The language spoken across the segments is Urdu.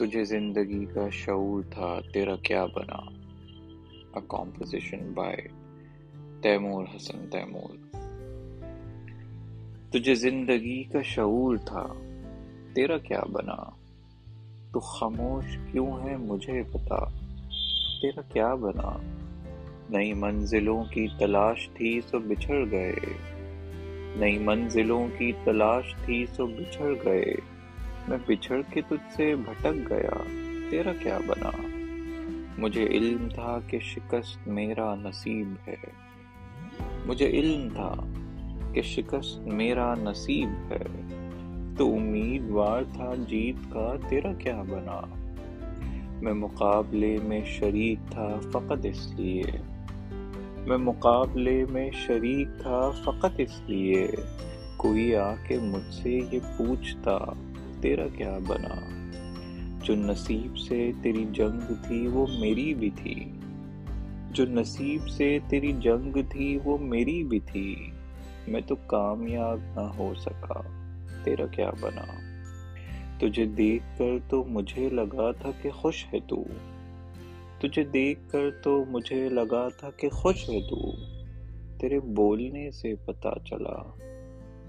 تجھے زندگی کا شعور تھا، تیرا کیا بنا؟ A composition by Taimur Hasan Taimur. تجھے زندگی کا شعور تھا، تیرا کیا بنا؟ تو خاموش کیوں ہے مجھے پتا؟ تیرا کیا بنا؟ نئی منزلوں کی تلاش تھی سو بچھڑ گئے۔ نئی منزلوں کی تلاش تھی سو بچھڑ گئے۔ میں بچھڑ کے تجھ سے بھٹک گیا، تیرا کیا بنا؟ مجھے علم تھا کہ شکست میرا نصیب ہے۔ مجھے علم تھا کہ شکست میرا نصیب ہے۔ تو امیدوار تھا جیت کا، تیرا کیا بنا؟ میں مقابلے میں شریک تھا فقط اس لیے۔ میں مقابلے میں شریک تھا فقط اس لیے۔ کوئی آ کے مجھ سے یہ پوچھتا تیرا کیا بنا؟ جو نصیب سے تیری جنگ تھی وہ میری بھی تھی۔ جو نصیب سے تیری جنگ تھی وہ میری بھی تھی۔ میں تو کامیاب نہ ہو سکا۔ تیرا کیا بنا؟ تجھے دیکھ کر تو مجھے لگا تھا کہ خوش ہے تو۔ تجھے دیکھ کر تو مجھے لگا تھا کہ خوش ہے تو۔ تیرے بولنے سے پتا چلا۔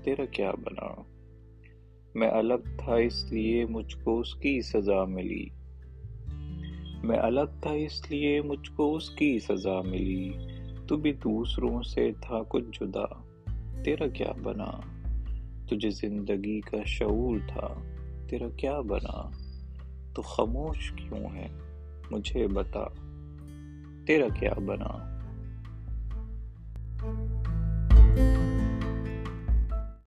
تیرا کیا بنا؟ میں الگ تھا، اس لیے مجھ کو اس کی سزا ملی۔ میں الگ تھا، اس لیے مجھ کو اس کی سزا ملی۔ تو بھی دوسروں سے تھا کچھ جدا۔ تیرا کیا بنا؟ تجھے زندگی کا شعور تھا۔ تیرا کیا بنا؟ تو خاموش کیوں ہے؟ مجھے بتا۔ تیرا کیا بنا؟